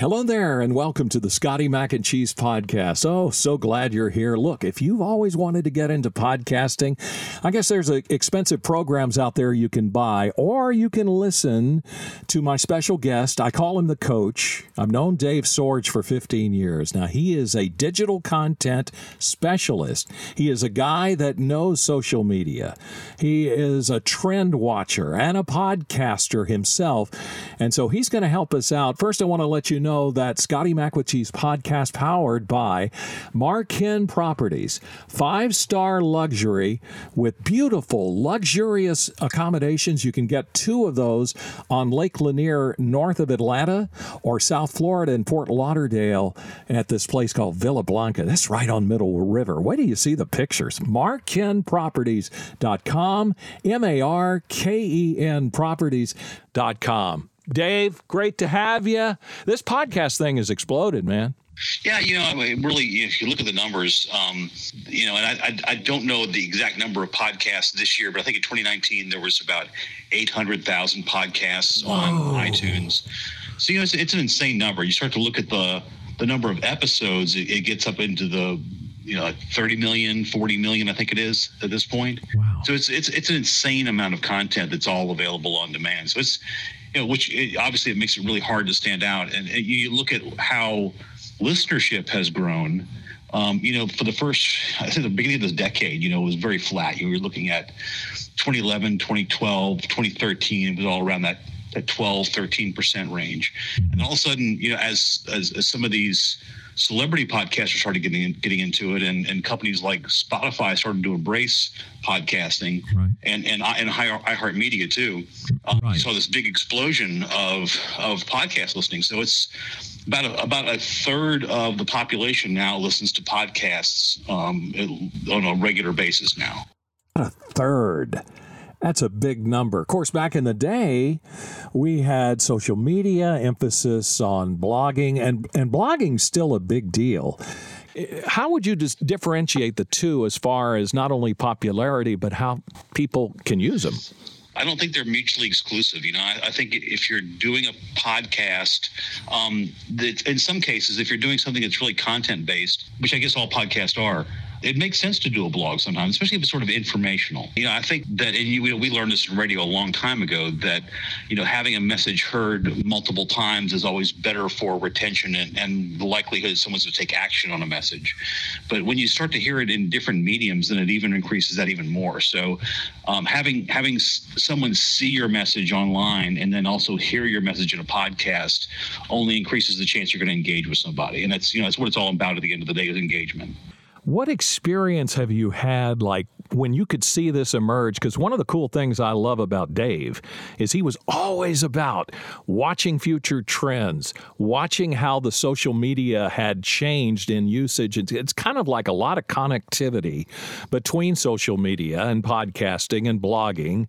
Hello there, and welcome to the Scotty Mac and Cheese Podcast. Oh, so glad you're here. Look, if you've always wanted to get into podcasting, I guess there's a, expensive programs out there you can buy, or you can listen to my special guest. I call him the coach. I've known Dave Sorge for 15 years. Now, he is a digital content specialist. He is a guy that knows social media. He is a trend watcher and a podcaster himself. And so he's going to help us out. First, I want to let you know know that Scotty Mac podcast powered by Marken Properties, five star luxury with beautiful, luxurious accommodations. You can get two of those on Lake Lanier, north of Atlanta, or South Florida in Fort Lauderdale at this place called Villa Blanca. That's right on Middle River. Wait do you see the pictures. MarkenProperties.com, M A R K E N Properties.com. Dave, great to have you. This podcast thing has exploded, man. Yeah, you know, I mean, really, if you look at the numbers, um, you know, and I, I, I, don't know the exact number of podcasts this year, but I think in 2019 there was about 800,000 podcasts Whoa. on iTunes. So you know, it's, it's, an insane number. You start to look at the the number of episodes, it, it gets up into the you know 30 million 40 million i think it is at this point wow. so it's it's it's an insane amount of content that's all available on demand so it's you know, which it, obviously it makes it really hard to stand out. And, and you look at how listenership has grown. Um, you know, for the first, I think the beginning of this decade, you know, it was very flat. You were looking at 2011, 2012, 2013, it was all around that that 12, 13% range. And all of a sudden, you know, as, as, as some of these celebrity podcasters started getting getting into it, and, and companies like Spotify started to embrace podcasting, right. and and and iHeartMedia too. Um, right. Saw this big explosion of of podcast listening. So it's about a, about a third of the population now listens to podcasts um, on a regular basis now. A third. That's a big number. Of course, back in the day, we had social media, emphasis on blogging, and, and blogging's still a big deal. How would you just differentiate the two as far as not only popularity, but how people can use them? I don't think they're mutually exclusive. You know, I, I think if you're doing a podcast, um, that in some cases, if you're doing something that's really content based, which I guess all podcasts are, it makes sense to do a blog sometimes, especially if it's sort of informational. You know, I think that, and you, know, we learned this in radio a long time ago that, you know, having a message heard multiple times is always better for retention and, and the likelihood someone's to take action on a message. But when you start to hear it in different mediums, then it even increases that even more. So um, having having someone see your message online and then also hear your message in a podcast only increases the chance you're going to engage with somebody. And that's, you know, that's what it's all about at the end of the day is engagement. What experience have you had like when you could see this emerge? Because one of the cool things I love about Dave is he was always about watching future trends, watching how the social media had changed in usage. It's, it's kind of like a lot of connectivity between social media and podcasting and blogging.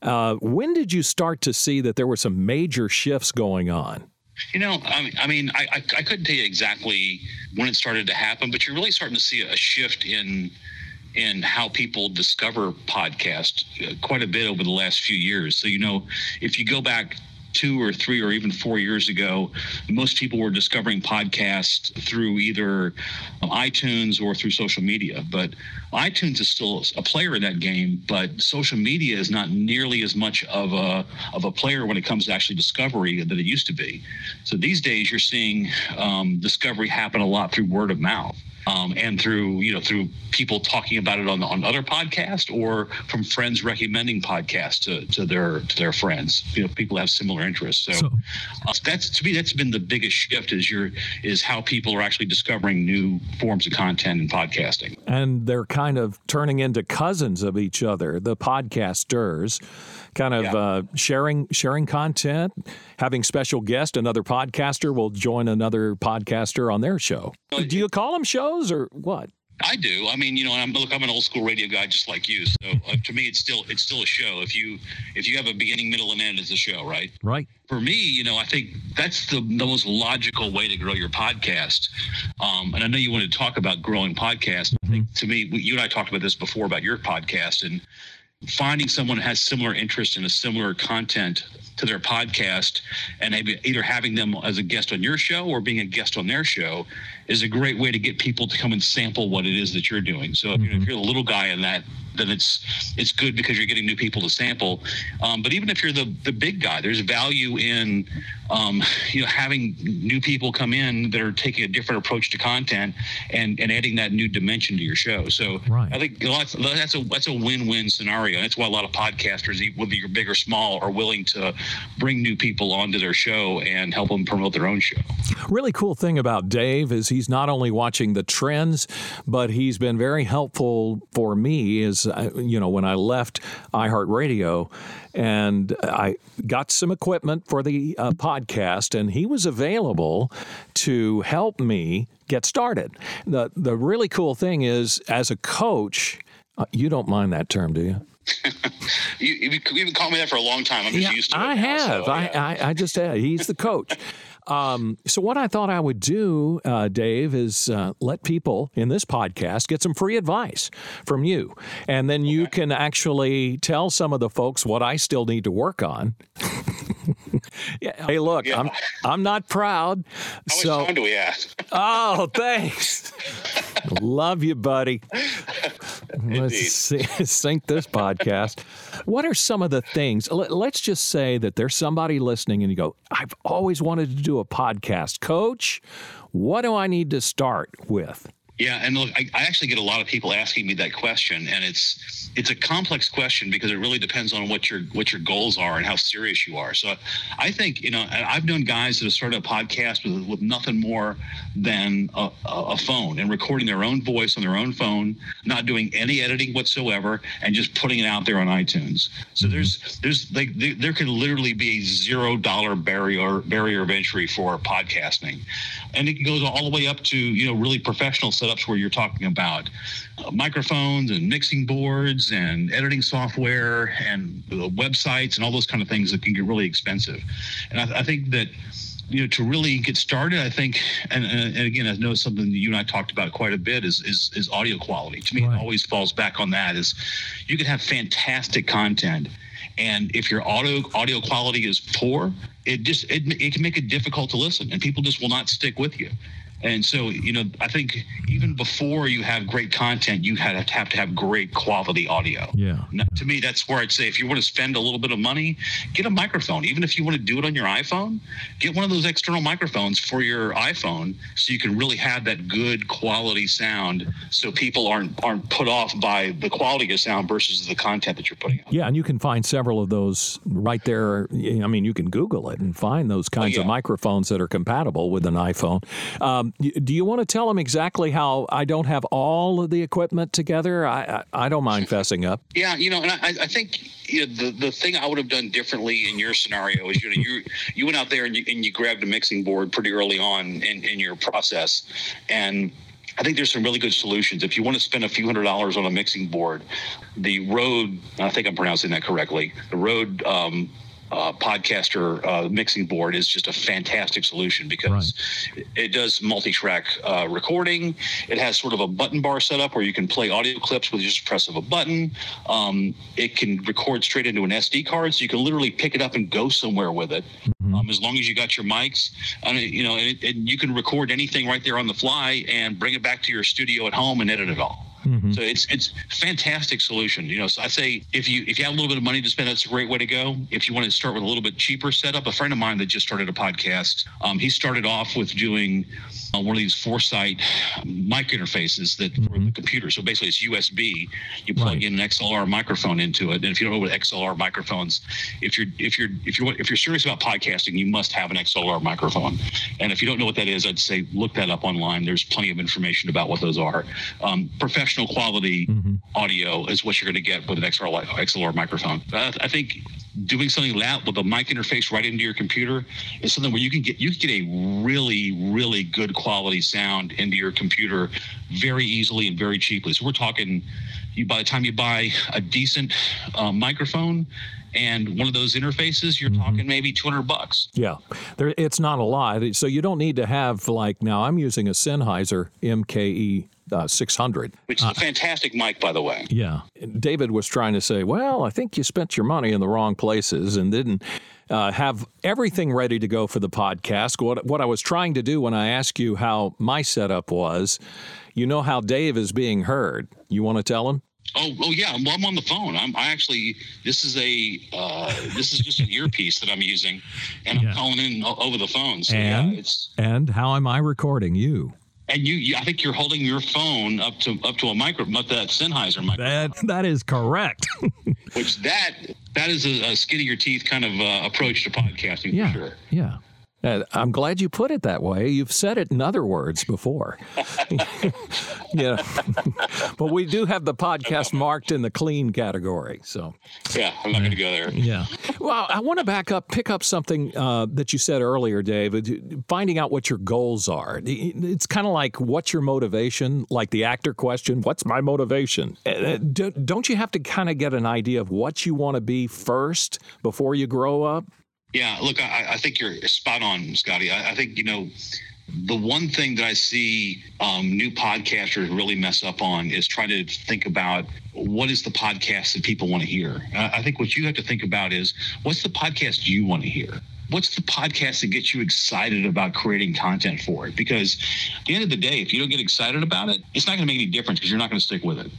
Uh, when did you start to see that there were some major shifts going on? You know, I mean, I, mean I, I, I couldn't tell you exactly when it started to happen, but you're really starting to see a shift in in how people discover podcasts uh, quite a bit over the last few years. So, you know, if you go back two or three or even four years ago, most people were discovering podcasts through either um, iTunes or through social media. But iTunes is still a player in that game, but social media is not nearly as much of a of a player when it comes to actually discovery that it used to be. So these days, you're seeing um, discovery happen a lot through word of mouth um, and through you know through people talking about it on on other podcasts or from friends recommending podcasts to, to their to their friends. You know, people have similar interests. So, so uh, that's to me that's been the biggest shift is your is how people are actually discovering new forms of content and podcasting. And they're kind of turning into cousins of each other, the podcasters kind of yeah. uh, sharing sharing content, having special guest. Another podcaster will join another podcaster on their show. Do you call them shows or what? I do. I mean, you know, I'm, look, I'm an old school radio guy just like you. So uh, to me, it's still it's still a show. If you if you have a beginning, middle, and end, it's a show, right? Right. For me, you know, I think that's the, the most logical way to grow your podcast. Um, and I know you want to talk about growing podcasts. Mm-hmm. I think to me, you and I talked about this before about your podcast, and finding someone who has similar interest in a similar content to their podcast and maybe either having them as a guest on your show or being a guest on their show is a great way to get people to come and sample what it is that you're doing. So mm-hmm. if, you're, if, you're, the little guy in that, then it's it's good because you're getting new people to sample. Um, but even if you're the the big guy, there's value in um, you know having new people come in that are taking a different approach to content and and adding that new dimension to your show. So right. I think that's that's a that's a win-win scenario. That's why a lot of podcasters, whether you're big or small, are willing to bring new people onto their show and help them promote their own show. Really cool thing about Dave is he's not only watching the trends, but he's been very helpful for me. Is uh, you know when I left iHeartRadio and I got some equipment for the uh, podcast, and he was available to help me get started. the The really cool thing is, as a coach, uh, you don't mind that term, do you? you, you've been calling me that for a long time. I'm just yeah, used to it. I now, have. So, yeah. I, I, I just had. He's the coach. Um, so, what I thought I would do, uh, Dave, is uh, let people in this podcast get some free advice from you. And then you okay. can actually tell some of the folks what I still need to work on. yeah. Hey, look, yeah. I'm I'm not proud. How so, much time do we have? oh, thanks. Love you, buddy. Let's sink this podcast. What are some of the things? Let's just say that there's somebody listening and you go, I've always wanted to do a podcast. Coach, what do I need to start with? Yeah, and look, I, I, actually get a lot of people asking me that question, and it's it's a complex question because it really depends on what your what your goals are and how serious you are. So, I think you know I've known guys that have started a podcast with, with nothing more than a, a phone and recording their own voice on their own phone, not doing any editing whatsoever, and just putting it out there on iTunes. So mm-hmm. there's there's like there, there could literally be a zero dollar barrier barrier of entry for podcasting, and it goes all the way up to you know really professional setups where you're talking about uh, microphones and mixing boards and editing software and uh, websites and all those kind of things that can get really expensive. And I, I think that you know to really get started i think and, and, again i know something that you and i talked about quite a bit is is, is audio quality to me right. it always falls back on that is you can have fantastic content and if your audio audio quality is poor it just it, it can make it difficult to listen and people just will not stick with you and so, you know, I think even before you have great content, you have to have, to have great quality audio. Yeah. Now, to me, that's where I'd say if you want to spend a little bit of money, get a microphone. Even if you want to do it on your iPhone, get one of those external microphones for your iPhone so you can really have that good quality sound so people aren't aren't put off by the quality of sound versus the content that you're putting out. Yeah, and you can find several of those right there. I mean, you can Google it and find those kinds oh, yeah. of microphones that are compatible with an iPhone. Um, do you want to tell them exactly how I don't have all of the equipment together? I I, I don't mind fessing up. Yeah, you know, and I, I think you know, the the thing I would have done differently in your scenario is you know you you went out there and you and you grabbed a mixing board pretty early on in in your process, and I think there's some really good solutions. If you want to spend a few hundred dollars on a mixing board, the Rode, I think I'm pronouncing that correctly, the Rode um, uh, podcaster uh, mixing board is just a fantastic solution because right. it does multi-track uh, recording. It has sort of a button bar setup where you can play audio clips with just press of a button. Um, it can record straight into an SD card, so you can literally pick it up and go somewhere with it, mm-hmm. um, as long as you got your mics. And you know, and, and you can record anything right there on the fly and bring it back to your studio at home and edit it all. Mm-hmm. So it's it's fantastic solution. You know, so I say if you if you have a little bit of money to spend, that's a great way to go. If you want to start with a little bit cheaper setup, a friend of mine that just started a podcast, um, he started off with doing uh, one of these Focusrite mic interfaces that mm-hmm. for the computer. So basically, it's USB. You plug right. in an XLR microphone into it, and if you don't know what XLR microphones, if you're if you're if you're if you're serious about podcasting, you must have an XLR microphone. And if you don't know what that is, I'd say look that up online. There's plenty of information about what those are. Um, professional professional quality mm-hmm. audio is what you're going to get with an XLR, XLR microphone. I, I think doing something like that with a mic interface right into your computer is something where you can get you can get a really really good quality sound into your computer very easily and very cheaply. So we're talking you by the time you buy a decent uh, microphone and one of those interfaces, you're mm-hmm. talking maybe 200 bucks. Yeah, there, it's not a lot. So you don't need to have like now. I'm using a Sennheiser MKE uh, 600. Which is Uh, a fantastic mic, by the way. yeah. David was trying to say, well, I think you spent your money in the wrong places and didn't uh, have everything ready to go for the podcast. What, what I was trying to do when I asked you how my setup was, you know how Dave is being heard. You want to tell him? Oh, oh yeah. Well, I'm on the phone. I'm I actually. This is a. Uh, this is just an earpiece that I'm using, and I'm Yeah. calling in over the phone. So And? yeah, it's. And how am I recording you? And you, you, I think you're holding your phone up to up to a micro, not that Sennheiser microphone, That That is correct. which that that is a, a skin of your teeth kind of uh, approach to podcasting Yeah. for sure. Yeah. Uh, I'm glad you put it that way. You've said it in other words before. yeah. but we do have the podcast marked in the clean category. So, Yeah, I'm not going to go there. yeah. Well, I want to back up, pick up something uh, that you said earlier, David, finding out what your goals are. It's kind of like what's your motivation, like the actor question, what's my motivation? Uh, Don't you have to kind of get an idea of what you want to be first before you grow up? Yeah, look, I, I think you're spot on, Scotty. I, I think you know the one thing that I see um, new podcasters really mess up on is trying to think about what is the podcast that people want to hear. I, I think what you have to think about is what's the podcast you want to hear. What's the podcast that gets you excited about creating content for it? Because at the end of the day, if you don't get excited about it, it's not going to make any difference because you're not going to stick with it.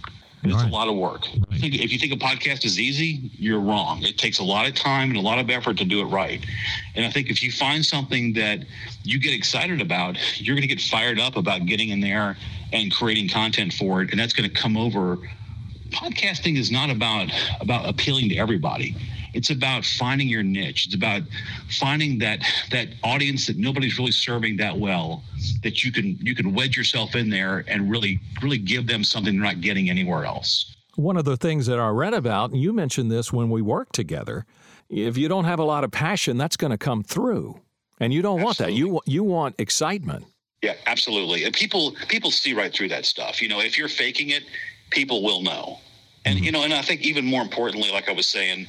It's Right. a lot of work. I think if you think a podcast is easy, you're wrong. It takes a lot of time and a lot of effort to do it right. And I think if you find something that you get excited about, you're going to get fired up about getting in there and creating content for it, and that's going to come over. Podcasting is not about about appealing to everybody. It's about finding your niche. It's about finding that that audience that nobody's really serving that well that you can you can wedge yourself in there and really really give them something they're not getting anywhere else. One of the things that I read about, and you mentioned this when we worked together, if you don't have a lot of passion, that's going to come through. And you don't want that. You you want excitement. Yeah, absolutely. And people people see right through that stuff. You know, if you're faking it, people will know. And mm-hmm. you know, and I think even more importantly, like I was saying,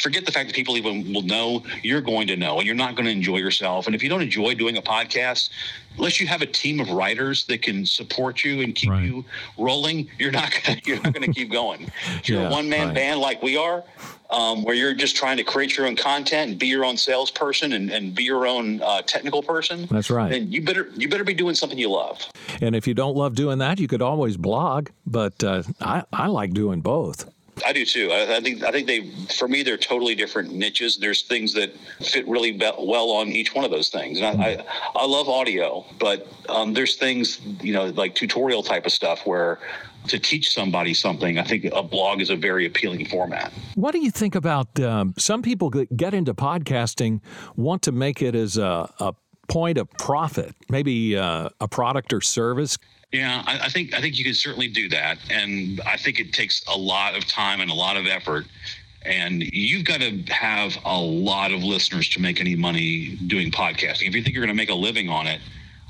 forget the fact that people even will know you're going to know and you're not going to enjoy yourself. And if you don't enjoy doing a podcast, unless you have a team of writers that can support you and keep Right. you rolling, you're not gonna, you're not going to keep going. If you're Yeah, a one man right. band like we are, um, where you're just trying to create your own content and be your own salesperson and, and be your own uh, technical person, That's right. And you better you better be doing something you love. And if you don't love doing that, you could always blog. But uh, I, I like doing both. I do too. I, I think I think they, for me, they're totally different niches. There's things that fit really be- well on each one of those things. And I, I, I love audio, but um, there's things you know like tutorial type of stuff where to teach somebody something, I think a blog is a very appealing format. What do you think about um, some people that get into podcasting want to make it as a, a point of profit, maybe uh, a product or service? Yeah, I, I think I think you can certainly do that, and I think it takes a lot of time and a lot of effort. And you've got to have a lot of listeners to make any money doing podcasting. If you think you're going to make a living on it,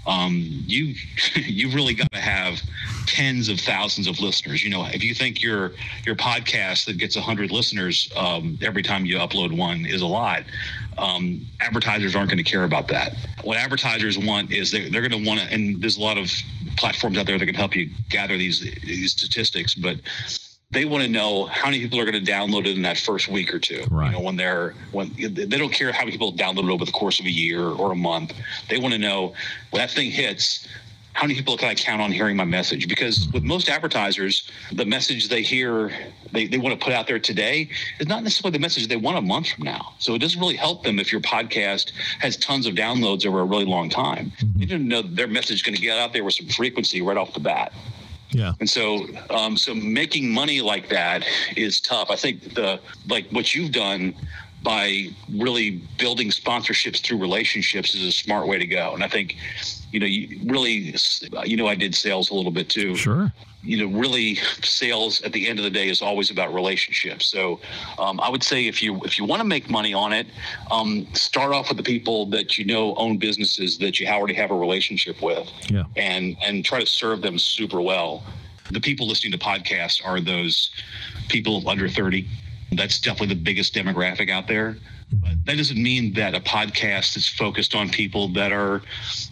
um, you you've really got to have tens of thousands of listeners. You know, if you think your your podcast that gets hundred listeners um, every time you upload one is a lot, um, advertisers aren't going to care about that. What advertisers want is they're, they're going to want to, and there's a lot of platforms out there that can help you gather these these statistics, but they want to know how many people are going to download it in that first week or two. Right. You know, when they're when they don't care how many people download it over the course of a year or a month. They want to know when that thing hits. How many people can I count on hearing my message? Because with most advertisers, the message they hear, they, they want to put out there today is not necessarily the message they want a month from now. So it doesn't really help them if your podcast has tons of downloads over a really long time. Mm-hmm. They didn't know their message is going to get out there with some frequency right off the bat. Yeah. And so, um, so making money like that is tough. I think the like what you've done by really building sponsorships through relationships is a smart way to go. And I think, you know, you really, you know, I did sales a little bit too Sure. you know, really sales at the end of the day is always about relationships. So um, I would say if you if you want to make money on it, um, start off with the people that you know own businesses that you already have a relationship with, Yeah. and and try to serve them super well. The people listening to podcasts are those people under thirty. That's definitely the biggest demographic out there. But that doesn't mean that a podcast that's focused on people that are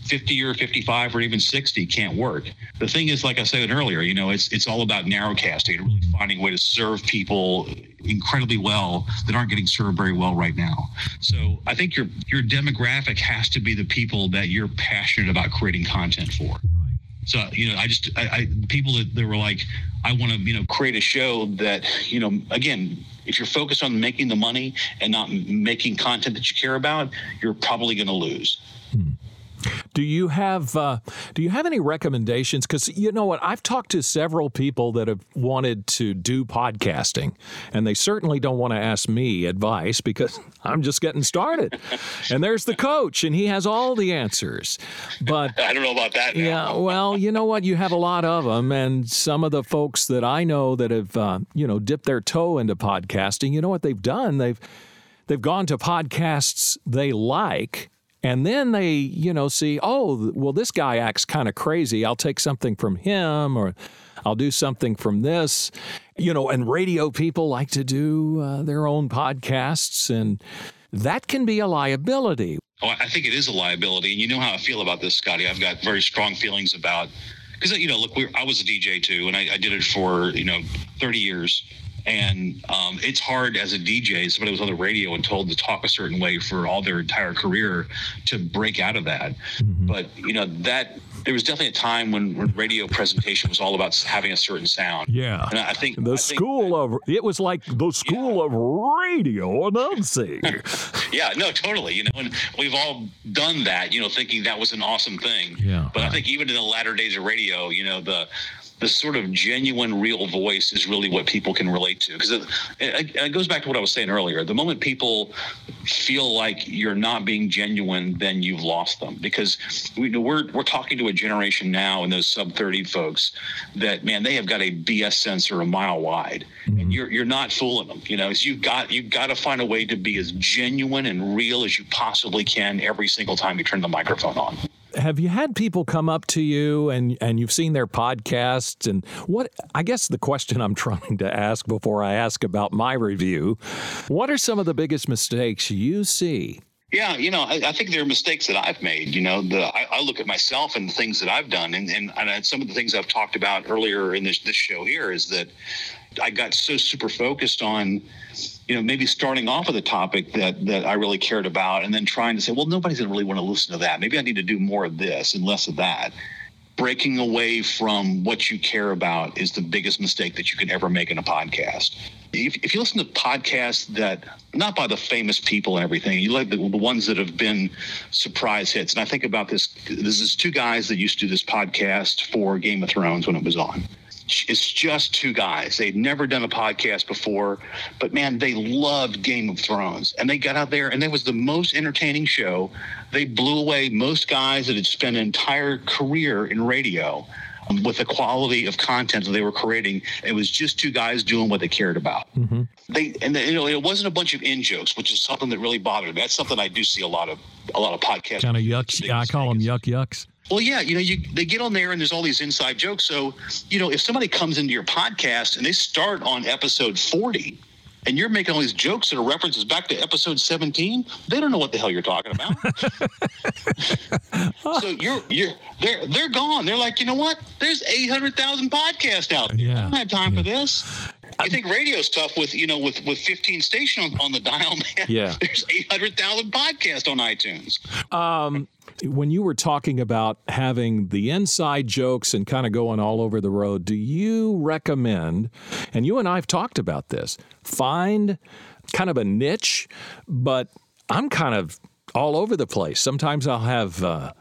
50 or 55 or even 60 can't work. The thing is, like I said earlier, you know, it's it's all about narrowcasting and really mm-hmm. finding a way to serve people incredibly well that aren't getting served very well right now. So I think your your demographic has to be the people that you're passionate about creating content for. So you know, I just I, I people that, that were like, I want to you know create a show that you know again, if you're focused on making the money and not making content that you care about, you're probably going to lose. Hmm. Do you have uh, Do you have any recommendations? Because you know what, I've talked to several people that have wanted to do podcasting, and they certainly don't want to ask me advice because I'm just getting started. and there's the coach, and he has all the answers. But I don't know about that. Now. Yeah, well, you know what, you have a lot of them, and some of the folks that I know that have uh, you know dipped their toe into podcasting, you know what they've done? They've they've gone to podcasts they like and then they, you know, see, oh, well, this guy acts kind of crazy. I'll take something from him or I'll do something from this. You know, and radio people like to do uh, their own podcasts, and that can be a liability. Oh, I think it is a liability. And you know how I feel about this, Scotty. I've got very strong feelings about because you know, look, I was a DJ too, and I, I, did it for you know 30 years, and um, it's hard as a DJ, somebody was on the radio and told to talk a certain way for all their entire career to break out of that. Mm-hmm. But, you know, that there was definitely a time when, when, radio presentation was all about having a certain sound. Yeah. And I think the I school think that, of it was like the school yeah. of radio announcing. yeah, no, totally. You know, and we've all done that, you know, thinking that was an awesome thing. Yeah. But right. I think even in the latter days of radio, you know, the the sort of genuine, real voice is really what people can relate to. Because it, it, it, goes back to what I was saying earlier. The moment people feel like you're not being genuine, then you've lost them. Because we, we're we're talking to a generation now, and those sub thirty folks, that man, they have got a BS sensor a mile wide, mm-hmm. and you're you're not fooling them. You know, you've got you've got to find a way to be as genuine and real as you possibly can every single time you turn the microphone on have you had people come up to you and and you've seen their podcasts and what I guess the question I'm trying to ask before I ask about my review, what are some of the biggest mistakes you see? Yeah, you know, I, I think there are mistakes that I've made. You know, the I, I, look at myself and the things that I've done, and, and, and some of the things I've talked about earlier in this this show here is that I got so super focused on you know, maybe starting off with a topic that that I really cared about, and then trying to say, well, nobody's gonna really want to listen to that. Maybe I need to do more of this and less of that. Breaking away from what you care about is the biggest mistake that you can ever make in a podcast. If, if you listen to podcasts that not by the famous people and everything, you like the, the ones that have been surprise hits. And I think about this. This is two guys that used to do this podcast for Game of Thrones when it was on it's just two guys. They'd never done a podcast before, but man, they loved Game of Thrones. And they got out there and it was the most entertaining show. They blew away most guys that had spent an entire career in radio um, with the quality of content that they were creating. It was just two guys doing what they cared about. Mm-hmm. They and they, you know it wasn't a bunch of in jokes, which is something that really bothered me. That's something I do see a lot of a lot of podcasts. Kind of yucks. Yeah, I call them yuck yucks. Well, yeah, you know, you they get on there and there's all these inside jokes. So, you know, if somebody comes into your podcast and they start on episode 40 and you're making all these jokes that are references back to episode 17, they don't know what the hell you're talking about. so you're you're they're they're gone. They're like, you know what? There's 800,000 podcasts out there. Yeah. I don't have time yeah. for this. I think radio tough with you know with with 15 stations on, on the dial, man. Yeah, there's 800,000 podcasts on iTunes. Um, when you were talking about having the inside jokes and kind of going all over the road, do you recommend? And you and I have talked about this. Find kind of a niche, but I'm kind of all over the place. Sometimes I'll have uh,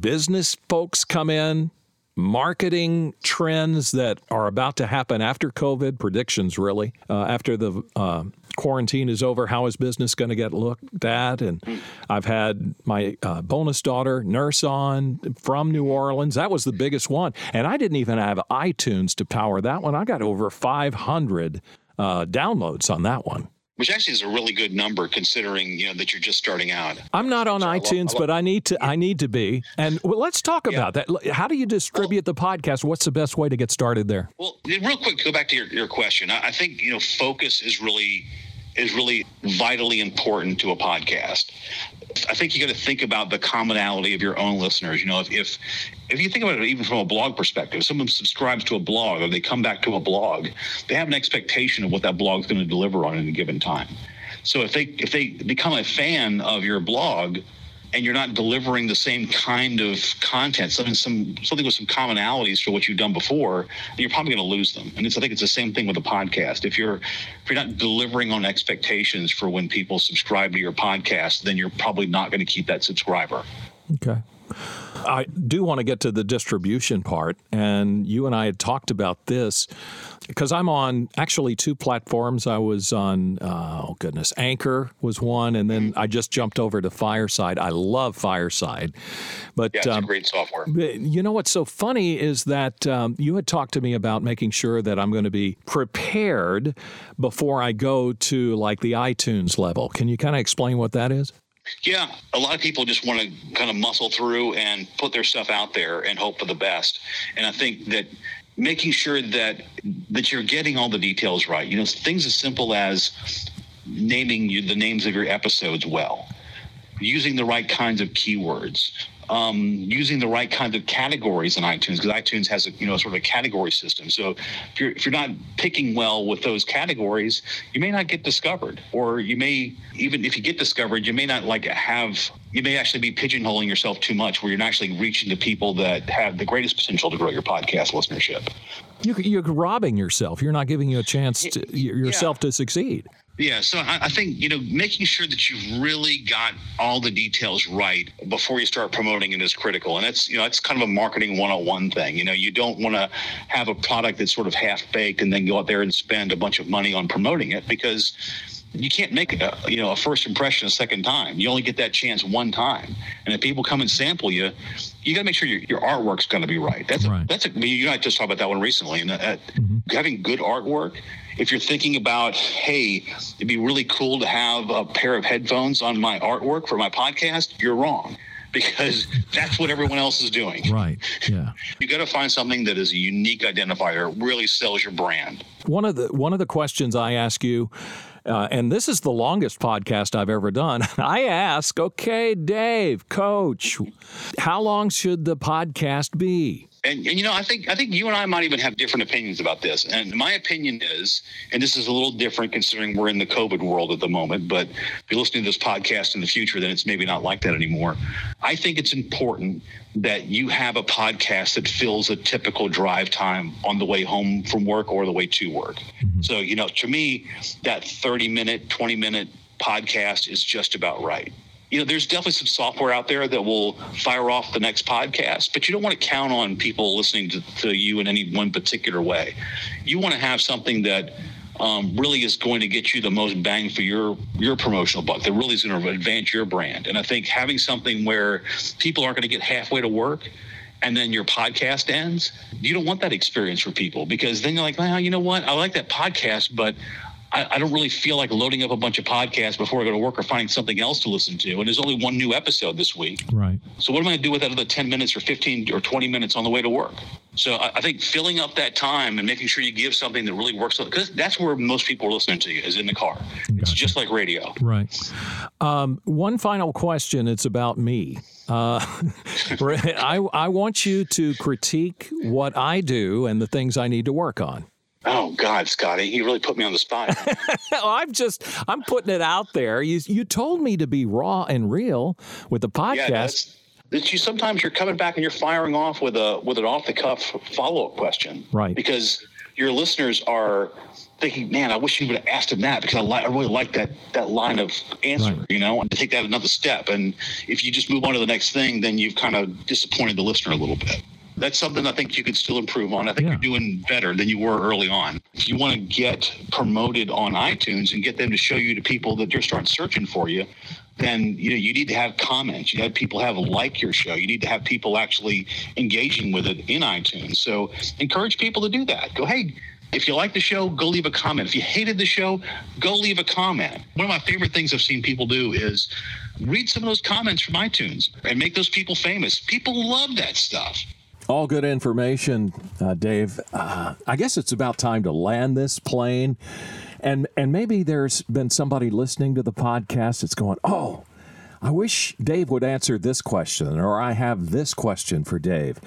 business folks come in marketing trends that are about to happen after COVID, predictions really, uh, after the uh, quarantine is over, how is business going to get looked at? And I've had my uh, bonus daughter, nurse on from New Orleans. That was the biggest one. And I didn't even have iTunes to power that one. I got over 500 uh, downloads on that one which actually is a really good number considering you know that you're just starting out. I'm not on so iTunes, I love, I love, but I need to. Yeah. I need to be. And well, let's talk yeah. about that. How do you distribute well, the podcast? What's the best way to get started there? Well, real quick, go back to your, your question. I, I think you know focus is really is really vitally important to a podcast. I think you got to think about the commonality of your own listeners. You know, if, if if you think about it even from a blog perspective, someone subscribes to a blog or they come back to a blog, they have an expectation of what that blog is going to deliver on in a given time. So if they if they become a fan of your blog, and you're not delivering the same kind of content, something some something with some commonalities to what you've done before, you're probably going to lose them. And I think it's the same thing with a podcast. If you're if you're not delivering on expectations for when people subscribe to your podcast, then you're probably not going to keep that subscriber. Okay. I do want to get to the distribution part, and you and I had talked about this because I'm on actually two platforms. I was on, uh, oh goodness, Anchor was one, and then I just jumped over to Fireside. I love Fireside, but yeah, it's um, great software. You know what's so funny is that um, you had talked to me about making sure that I'm going to be prepared before I go to like the iTunes level. Can you kind of explain what that is? Yeah, a lot of people just want to kind of muscle through and put their stuff out there and hope for the best. And I think that making sure that that you're getting all the details right. You know, things as simple as naming you the names of your episodes well, using the right kinds of keywords, um, using the right kind of categories in iTunes because iTunes has a you know sort of a category system. So if you're if you're not picking well with those categories, you may not get discovered, or you may even if you get discovered, you may not like have you may actually be pigeonholing yourself too much, where you're not actually reaching the people that have the greatest potential to grow your podcast listenership. You, are robbing yourself. You're not giving you a chance to yourself yeah. to succeed. Yeah, so I, I, think you know making sure that you've really got all the details right before you start promoting it is critical, and that's you know it's kind of a marketing 101 thing. You know, you don't want to have a product that's sort of half baked and then go out there and spend a bunch of money on promoting it because you can't make a you know a first impression a second time. You only get that chance one time, and if people come and sample you, you got to make sure your, your artwork's going to be right. That's right. A, that's a, you and I just talked about that one recently, and uh, mm-hmm. having good artwork if you're thinking about, hey, it'd be really cool to have a pair of headphones on my artwork for my podcast, you're wrong because that's what everyone else is doing. Right. Yeah. you got to find something that is a unique identifier, really sells your brand. One of the one of the questions I ask you uh, and this is the longest podcast I've ever done. I ask, okay, Dave, coach, how long should the podcast be? And, and, you know, I think I think you and I might even have different opinions about this. And my opinion is, and this is a little different considering we're in the COVID world at the moment. But if you're listening to this podcast in the future, then it's maybe not like that anymore. I think it's important that you have a podcast that fills a typical drive time on the way home from work or the way to work. Mm-hmm. So you know, to me, that 30 minute, 20 minute podcast is just about right you know, there's definitely some software out there that will fire off the next podcast, but you don't want to count on people listening to, to you in any one particular way. You want to have something that um, really is going to get you the most bang for your your promotional buck. That really is going to advance your brand. And I think having something where people aren't going to get halfway to work and then your podcast ends, you don't want that experience for people because then you're like, well, you know what? I like that podcast, but I, I, don't really feel like loading up a bunch of podcasts before I go to work or finding something else to listen to. And there's only one new episode this week. Right. So what am I going to do with that other 10 minutes or 15 or 20 minutes on the way to work? So I, I think filling up that time and making sure you give something that really works, because that's where most people are listening to you is in the car. Gotcha. It's just like radio. Right. Um, one final question. It's about me. Uh, I, I want you to critique what I do and the things I need to work on. Oh God, Scotty, you really put me on the spot. I'm just, I'm putting it out there. You, you told me to be raw and real with the podcast. Yeah, that you sometimes you're coming back and you're firing off with a with an off the cuff follow up question, right? Because your listeners are thinking, man, I wish you would have asked him that because I, li- I really like that that line of answer, right. you know, and to take that another step. And if you just move on to the next thing, then you've kind of disappointed the listener a little bit that's something I think you could still improve on. I think yeah. you're doing better than you were early on. If you want to get promoted on iTunes and get them to show you to people that they're starting searching for you, then you know you need to have comments. You have people have like your show. You need to have people actually engaging with it in iTunes. So encourage people to do that. Go, hey, if you like the show, go leave a comment. If you hated the show, go leave a comment. One of my favorite things I've seen people do is read some of those comments from iTunes and make those people famous. People love that stuff. All good information, uh, Dave. Uh, I guess it's about time to land this plane And and maybe there's been somebody listening to the podcast that's going, "Oh, I wish Dave would answer this question or I have this question for Dave."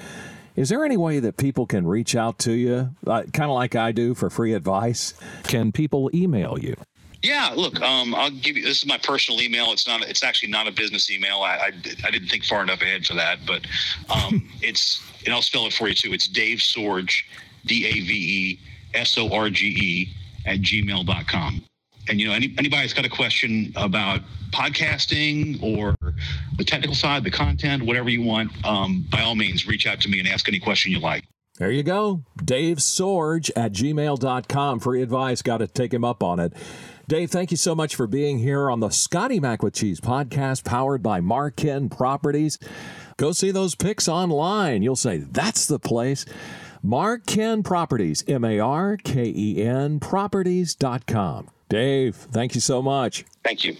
Is there any way that people can reach out to you, uh, kind of like I do for free advice? Can people email you? Yeah, look, um, I'll give you. This is my personal email. It's not. It's actually not a business email. I, I, I didn't think far enough ahead for that, but um, it's. And I'll spell it for you too. It's Dave Sorge, D A V E S O R G E at gmail.com. And you know, any, anybody that's got a question about podcasting or the technical side, the content, whatever you want, um, by all means, reach out to me and ask any question you like. There you go. Dave Sorge at gmail.com. Free advice. Got to take him up on it. Dave, thank you so much for being here on the Scotty Mac with Cheese podcast powered by Marken Properties. Go see those pics online. You'll say, that's the place. Marken Properties, M A R K E N Properties.com. Dave, thank you so much. Thank you.